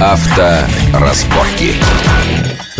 Авторазборки.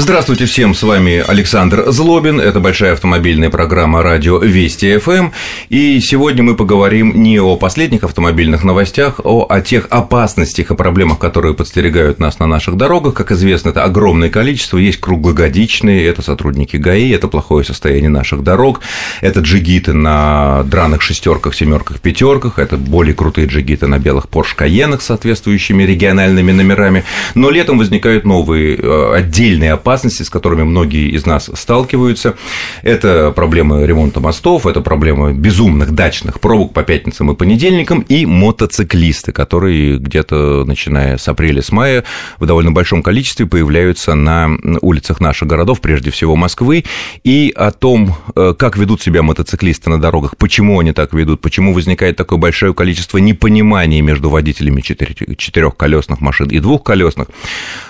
Здравствуйте всем, с вами Александр Злобин, это большая автомобильная программа радио Вести ФМ, и сегодня мы поговорим не о последних автомобильных новостях, а о тех опасностях и проблемах, которые подстерегают нас на наших дорогах. Как известно, это огромное количество, есть круглогодичные, это сотрудники ГАИ, это плохое состояние наших дорог, это джигиты на драных шестерках, семерках, пятерках, это более крутые джигиты на белых Porsche Cayenne с соответствующими региональными номерами, но летом возникают новые э, отдельные опасности, с которыми многие из нас сталкиваются. Это проблемы ремонта мостов, это проблемы безумных дачных пробок по пятницам и понедельникам, и мотоциклисты, которые где-то начиная с апреля, с мая в довольно большом количестве появляются на улицах наших городов, прежде всего Москвы, и о том, э, как ведут себя мотоциклисты на дорогах, почему они так ведут, почему возникает такое большое количество непонимания между водителями четырехколесных машин и двухколесных.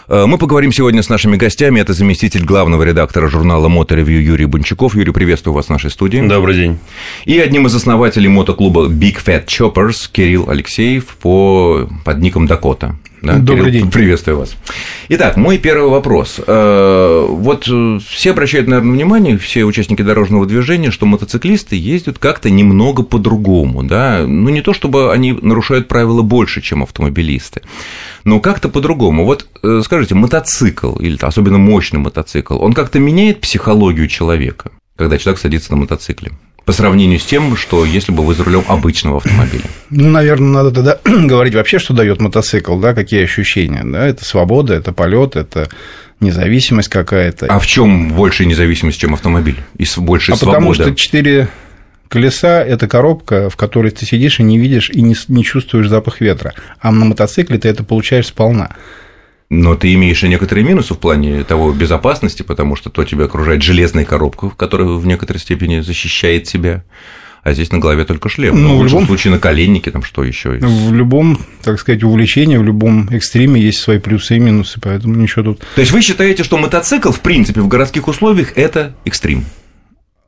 Э, мы поговорим сегодня с нашими гостями это заместитель главного редактора журнала «Моторевью» Юрий Бончаков. Юрий, приветствую вас в нашей студии. Добрый день. И одним из основателей мотоклуба Big Fat Choppers Кирилл Алексеев по, под ником Дакота. Да, Добрый Кирилл, день. Приветствую вас. Итак, мой первый вопрос. Э, вот э, все обращают, наверное, внимание, все участники дорожного движения, что мотоциклисты ездят как-то немного по-другому, да, ну не то чтобы они нарушают правила больше, чем автомобилисты, но как-то по-другому. Вот э, скажите, мотоцикл, или особенно мощный мотоцикл, он как-то меняет психологию человека, когда человек садится на мотоцикле? По сравнению с тем, что если бы вы за рулем обычного автомобиля? Ну, наверное, надо тогда говорить вообще, что дает мотоцикл, да, какие ощущения, да, это свобода, это полет, это независимость какая-то. А в чем большая независимость, чем автомобиль? И большая а свобода? потому что четыре колеса – это коробка, в которой ты сидишь и не видишь, и не, не чувствуешь запах ветра. А на мотоцикле ты это получаешь сполна. Но ты имеешь и некоторые минусы в плане того безопасности, потому что то тебя окружает железная коробка, которая в некоторой степени защищает тебя, а здесь на голове только шлем. Ну, в, в любом случае на коленнике там что еще есть. В любом, так сказать, увлечении, в любом экстриме есть свои плюсы и минусы, поэтому ничего тут. То есть вы считаете, что мотоцикл, в принципе, в городских условиях это экстрим?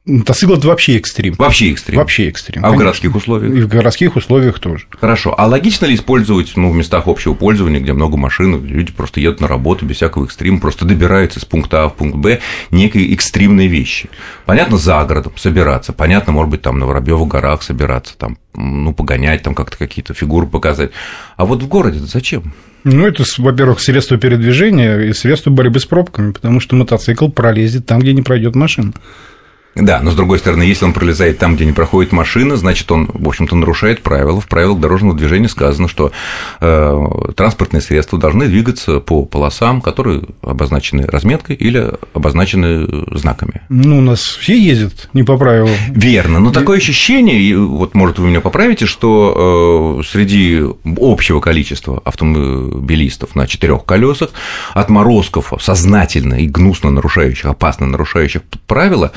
Мотоцикл – это вообще экстрим. Вообще экстрим? Вообще экстрим. А конечно. в городских условиях? И в городских условиях тоже. Хорошо. А логично ли использовать ну, в местах общего пользования, где много машин, люди просто едут на работу без всякого экстрима, просто добираются с пункта А в пункт Б некие экстримные вещи? Понятно, за городом собираться, понятно, может быть, там на Воробьевых горах собираться, там, ну, погонять, там как-то какие-то фигуры показать. А вот в городе зачем? Ну, это, во-первых, средство передвижения и средство борьбы с пробками, потому что мотоцикл пролезет там, где не пройдет машина. Да, но с другой стороны, если он пролезает там, где не проходит машина, значит, он, в общем-то, нарушает правила. В правилах дорожного движения сказано, что э, транспортные средства должны двигаться по полосам, которые обозначены разметкой или обозначены знаками. Ну, у нас все ездят не по правилам. Верно, но такое ощущение, вот, может, вы меня поправите, что э, среди общего количества автомобилистов на четырех колесах отморозков сознательно и гнусно нарушающих, опасно нарушающих правила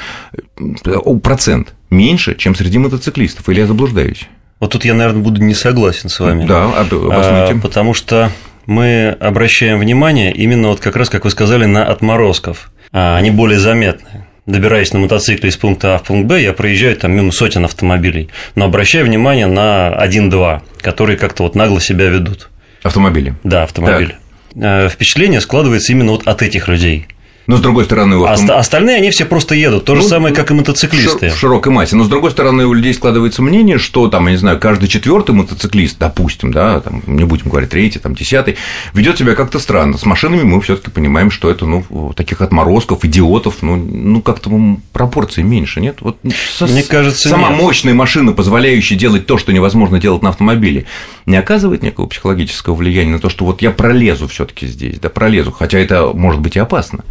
процент меньше, чем среди мотоциклистов, или я заблуждаюсь? Вот тут я, наверное, буду не согласен с вами. Да, обоснуйте. А, потому что мы обращаем внимание именно вот как раз, как вы сказали, на отморозков. А, они более заметны. Добираясь на мотоцикле из пункта А в пункт Б, я проезжаю там мимо сотен автомобилей, но обращаю внимание на один-два, которые как-то вот нагло себя ведут. Автомобили? Да, автомобили. Так. Впечатление складывается именно вот от этих людей. Но с другой стороны, у автом... остальные они все просто едут, то же ну, самое, как и мотоциклисты. В широкой массе. Но с другой стороны, у людей складывается мнение, что там, я не знаю, каждый четвертый мотоциклист, допустим, да, там, не будем говорить третий, там, десятый, ведет себя как-то странно. С машинами мы все-таки понимаем, что это, ну, таких отморозков, идиотов, ну, ну как-то пропорции меньше, нет? Вот со... Мне кажется, сама нет. мощная машина, позволяющая делать то, что невозможно делать на автомобиле, не оказывает некого психологического влияния на то, что вот я пролезу все-таки здесь, да, пролезу, хотя это может быть и опасно.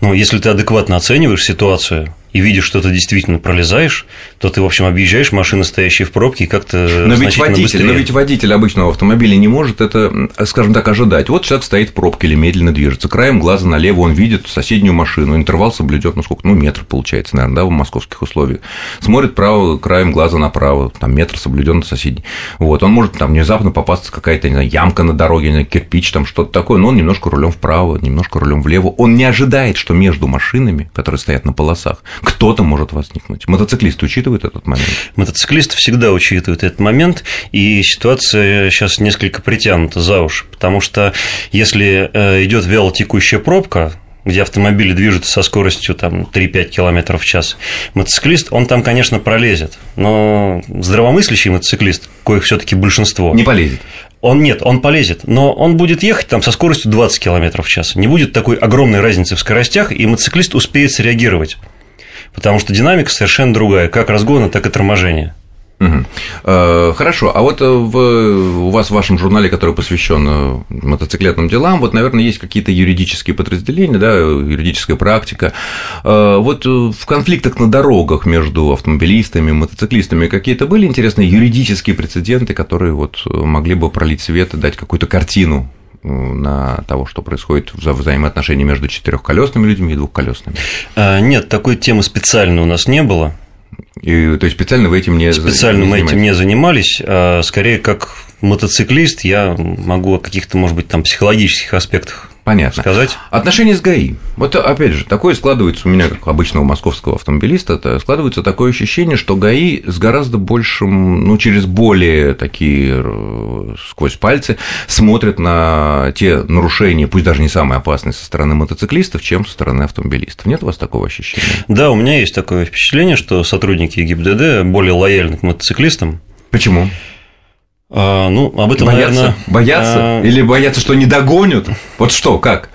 Ну, если ты адекватно оцениваешь ситуацию, и видишь, что ты действительно пролезаешь, то ты, в общем, объезжаешь машины, стоящие в пробке, и как-то но ведь водитель, быстрее. Но ведь водитель обычного автомобиля не может это, скажем так, ожидать. Вот человек стоит в пробке или медленно движется, краем глаза налево он видит соседнюю машину, интервал соблюдет, ну сколько, ну метр получается, наверное, да, в московских условиях. Смотрит право, краем глаза направо, там метр соблюден на соседний. Вот, он может там внезапно попасться какая-то, не знаю, ямка на дороге, не знаю, кирпич, там что-то такое, но он немножко рулем вправо, немножко рулем влево. Он не ожидает, что между машинами, которые стоят на полосах, кто-то может возникнуть. Мотоциклисты учитывают этот момент? Мотоциклисты всегда учитывают этот момент, и ситуация сейчас несколько притянута за уши, потому что если э, идет вялотекущая пробка, где автомобили движутся со скоростью там, 3-5 км в час, мотоциклист, он там, конечно, пролезет, но здравомыслящий мотоциклист, коих все таки большинство... Не полезет. Он нет, он полезет, но он будет ехать там со скоростью 20 км в час. Не будет такой огромной разницы в скоростях, и мотоциклист успеет среагировать. Потому что динамика совершенно другая, как разгона, так и торможения. Угу. Хорошо, а вот э, в, у вас в вашем журнале, который посвящен э, мотоциклетным делам, вот, наверное, есть какие-то юридические подразделения, да, юридическая практика. Вот в конфликтах на дорогах между автомобилистами и мотоциклистами какие-то были интересные юридические прецеденты, которые вот могли бы пролить свет и дать какую-то картину на того, что происходит в взаимоотношении между четырехколесными людьми и двухколесными? А, нет, такой темы специально у нас не было. И, то есть специально вы этим не Специально не мы этим не занимались, а скорее как мотоциклист я могу о каких-то, может быть, там психологических аспектах Понятно. сказать. Отношения с ГАИ. Вот опять же, такое складывается у меня, как обычного московского автомобилиста, это складывается такое ощущение, что ГАИ с гораздо большим, ну, через более такие э, сквозь пальцы смотрят на те нарушения, пусть даже не самые опасные со стороны мотоциклистов, чем со стороны автомобилистов. Нет у вас такого ощущения? Да, у меня есть такое впечатление, что сотрудники ГИБДД более лояльны к мотоциклистам. Почему? А, ну, об этом, боятся? наверное... Боятся? А... Или боятся, что не догонят? Вот что, как?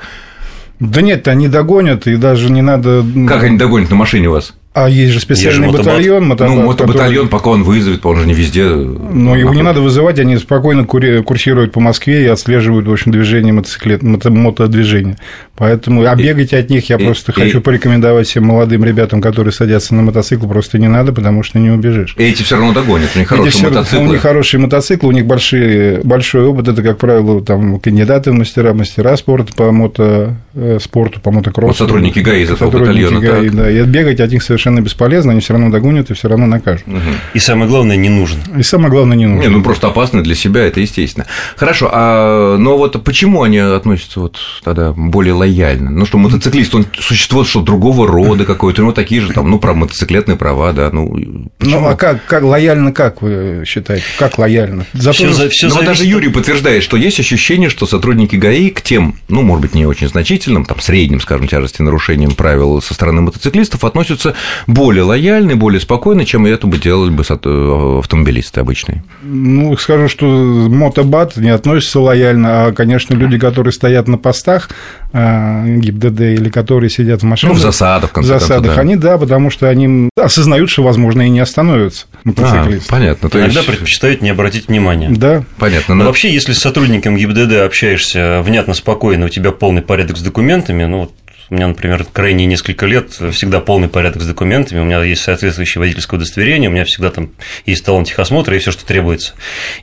Да нет, они догонят, и даже не надо... Как они догонят на машине у вас? А есть же специальный есть же батальон, мотобат, ну, мотобатальон, который... пока он вызовет, он же не везде. Но его не надо вызывать, они спокойно курсируют по Москве и отслеживают, в общем, движение мотоциклет, мото, мотодвижения. Поэтому, а бегать от них я и, просто и, хочу порекомендовать всем молодым ребятам, которые садятся на мотоцикл, просто не надо, потому что не убежишь. И эти все равно догонят, у них хорошие мотоциклы. У них хорошие мотоциклы, у них большие, большой опыт, это, как правило, там кандидаты в мастера, мастера спорта по мотоспорту, по мотокроссу. Вот сотрудники ГАИ из этого батальона. ГАИ, да, и бегать от них совершенно бесполезно, они все равно догонят и все равно накажут. Угу. И самое главное, не нужен. И самое главное, не нужен. Не, ну просто опасно для себя, это естественно. Хорошо, а но вот почему они относятся вот тогда более лояльно? Ну что, мотоциклист, он существо что другого рода какое-то, ну такие же там, ну про мотоциклетные права, да, ну. Почему? Ну а как, как лояльно, как вы считаете, как лояльно? За все, за, все ну, даже Юрий подтверждает, что есть ощущение, что сотрудники ГАИ к тем, ну может быть не очень значительным, там средним, скажем, тяжести нарушениям правил со стороны мотоциклистов относятся более лояльны, более спокойны, чем это бы делали бы э, автомобилисты обычные. Ну, скажу, что мотобат не относится лояльно, а, конечно, люди, которые стоят на постах э, ГИБДД или которые сидят в машинах. Ну, в засадах, в конце В засадах, концов, да. они, да, потому что они осознают, что, возможно, и не остановятся мотоциклисты. А, понятно. То Иногда есть... предпочитают не обратить внимания. Да. Понятно. Но... но вообще, если с сотрудником ГИБДД общаешься внятно, спокойно, у тебя полный порядок с документами, ну, у меня, например, крайние несколько лет всегда полный порядок с документами, у меня есть соответствующее водительское удостоверение, у меня всегда там есть талон техосмотра и все, что требуется.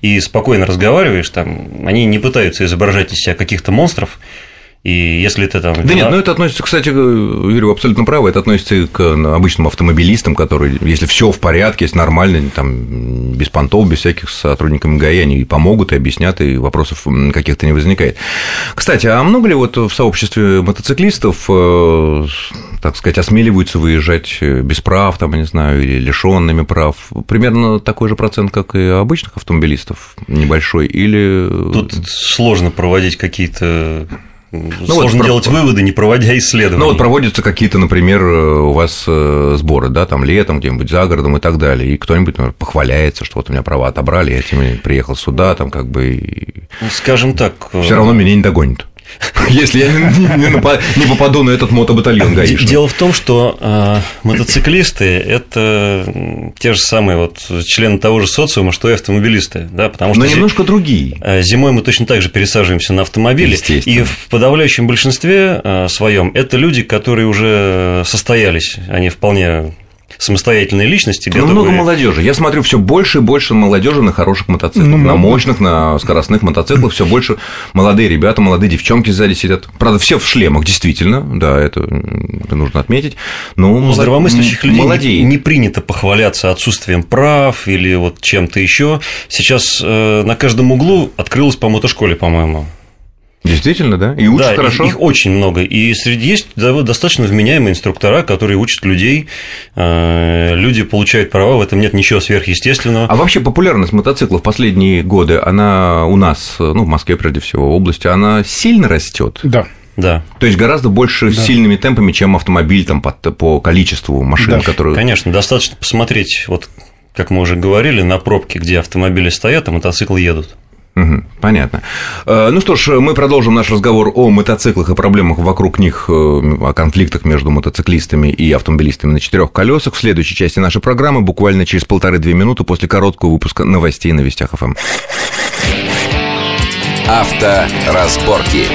И спокойно разговариваешь, там, они не пытаются изображать из себя каких-то монстров, и если ты там... Да нет, ну это относится, кстати, Юрий, вы абсолютно правы, это относится и к обычным автомобилистам, которые, если все в порядке, если нормально, там, без понтов, без всяких сотрудников ГАИ, они и помогут, и объяснят, и вопросов каких-то не возникает. Кстати, а много ли вот в сообществе мотоциклистов, э, так сказать, осмеливаются выезжать без прав, там, я не знаю, или лишенными прав? Примерно такой же процент, как и обычных автомобилистов, небольшой, или... Тут сложно проводить какие-то ну, Сложно вот, делать про... выводы, не проводя исследования. Ну, вот проводятся какие-то, например, у вас э, сборы, да, там летом, где-нибудь за городом и так далее, и кто-нибудь, например, похваляется, что вот у меня права отобрали, я этим приехал сюда, там как бы. Ну, скажем так. Все равно меня не догонят. Если я не, попаду на этот мотобатальон гаишный. Дело в том, что э, мотоциклисты – это те же самые вот члены того же социума, что и автомобилисты. Да, потому что Но немножко другие. Э, зимой мы точно так же пересаживаемся на автомобили. И в подавляющем большинстве э, своем это люди, которые уже состоялись, они вполне самостоятельные личности. Ну, много молодежи. Я смотрю, все больше и больше молодежи на хороших мотоциклах, ну, на мощных, на скоростных мотоциклах, все больше молодые ребята, молодые девчонки сзади сидят. Правда, все в шлемах, действительно, да, это, это нужно отметить. Но У здравомыслящих людей молодеет. не принято похваляться отсутствием прав или вот чем-то еще. Сейчас э, на каждом углу открылась по мотошколе, по-моему. Действительно, да? И учат да, хорошо? Их, их очень много. И среди есть достаточно вменяемые инструктора, которые учат людей. Э, люди получают права, в этом нет ничего сверхъестественного. А вообще популярность мотоциклов в последние годы, она у нас, ну, в Москве прежде всего, в области, она сильно растет. Да. Да. То есть гораздо больше да. сильными темпами, чем автомобиль там, по, по количеству машин, да. которые. Конечно, достаточно посмотреть, вот как мы уже говорили, на пробке, где автомобили стоят, а мотоциклы едут. Понятно. Э, ну что ж, мы продолжим наш разговор о мотоциклах и проблемах вокруг них, э, о конфликтах между мотоциклистами и автомобилистами на четырех колесах в следующей части нашей программы, буквально через полторы-две минуты после короткого выпуска новостей на Вестях ФМ. Авторазборки. разборки.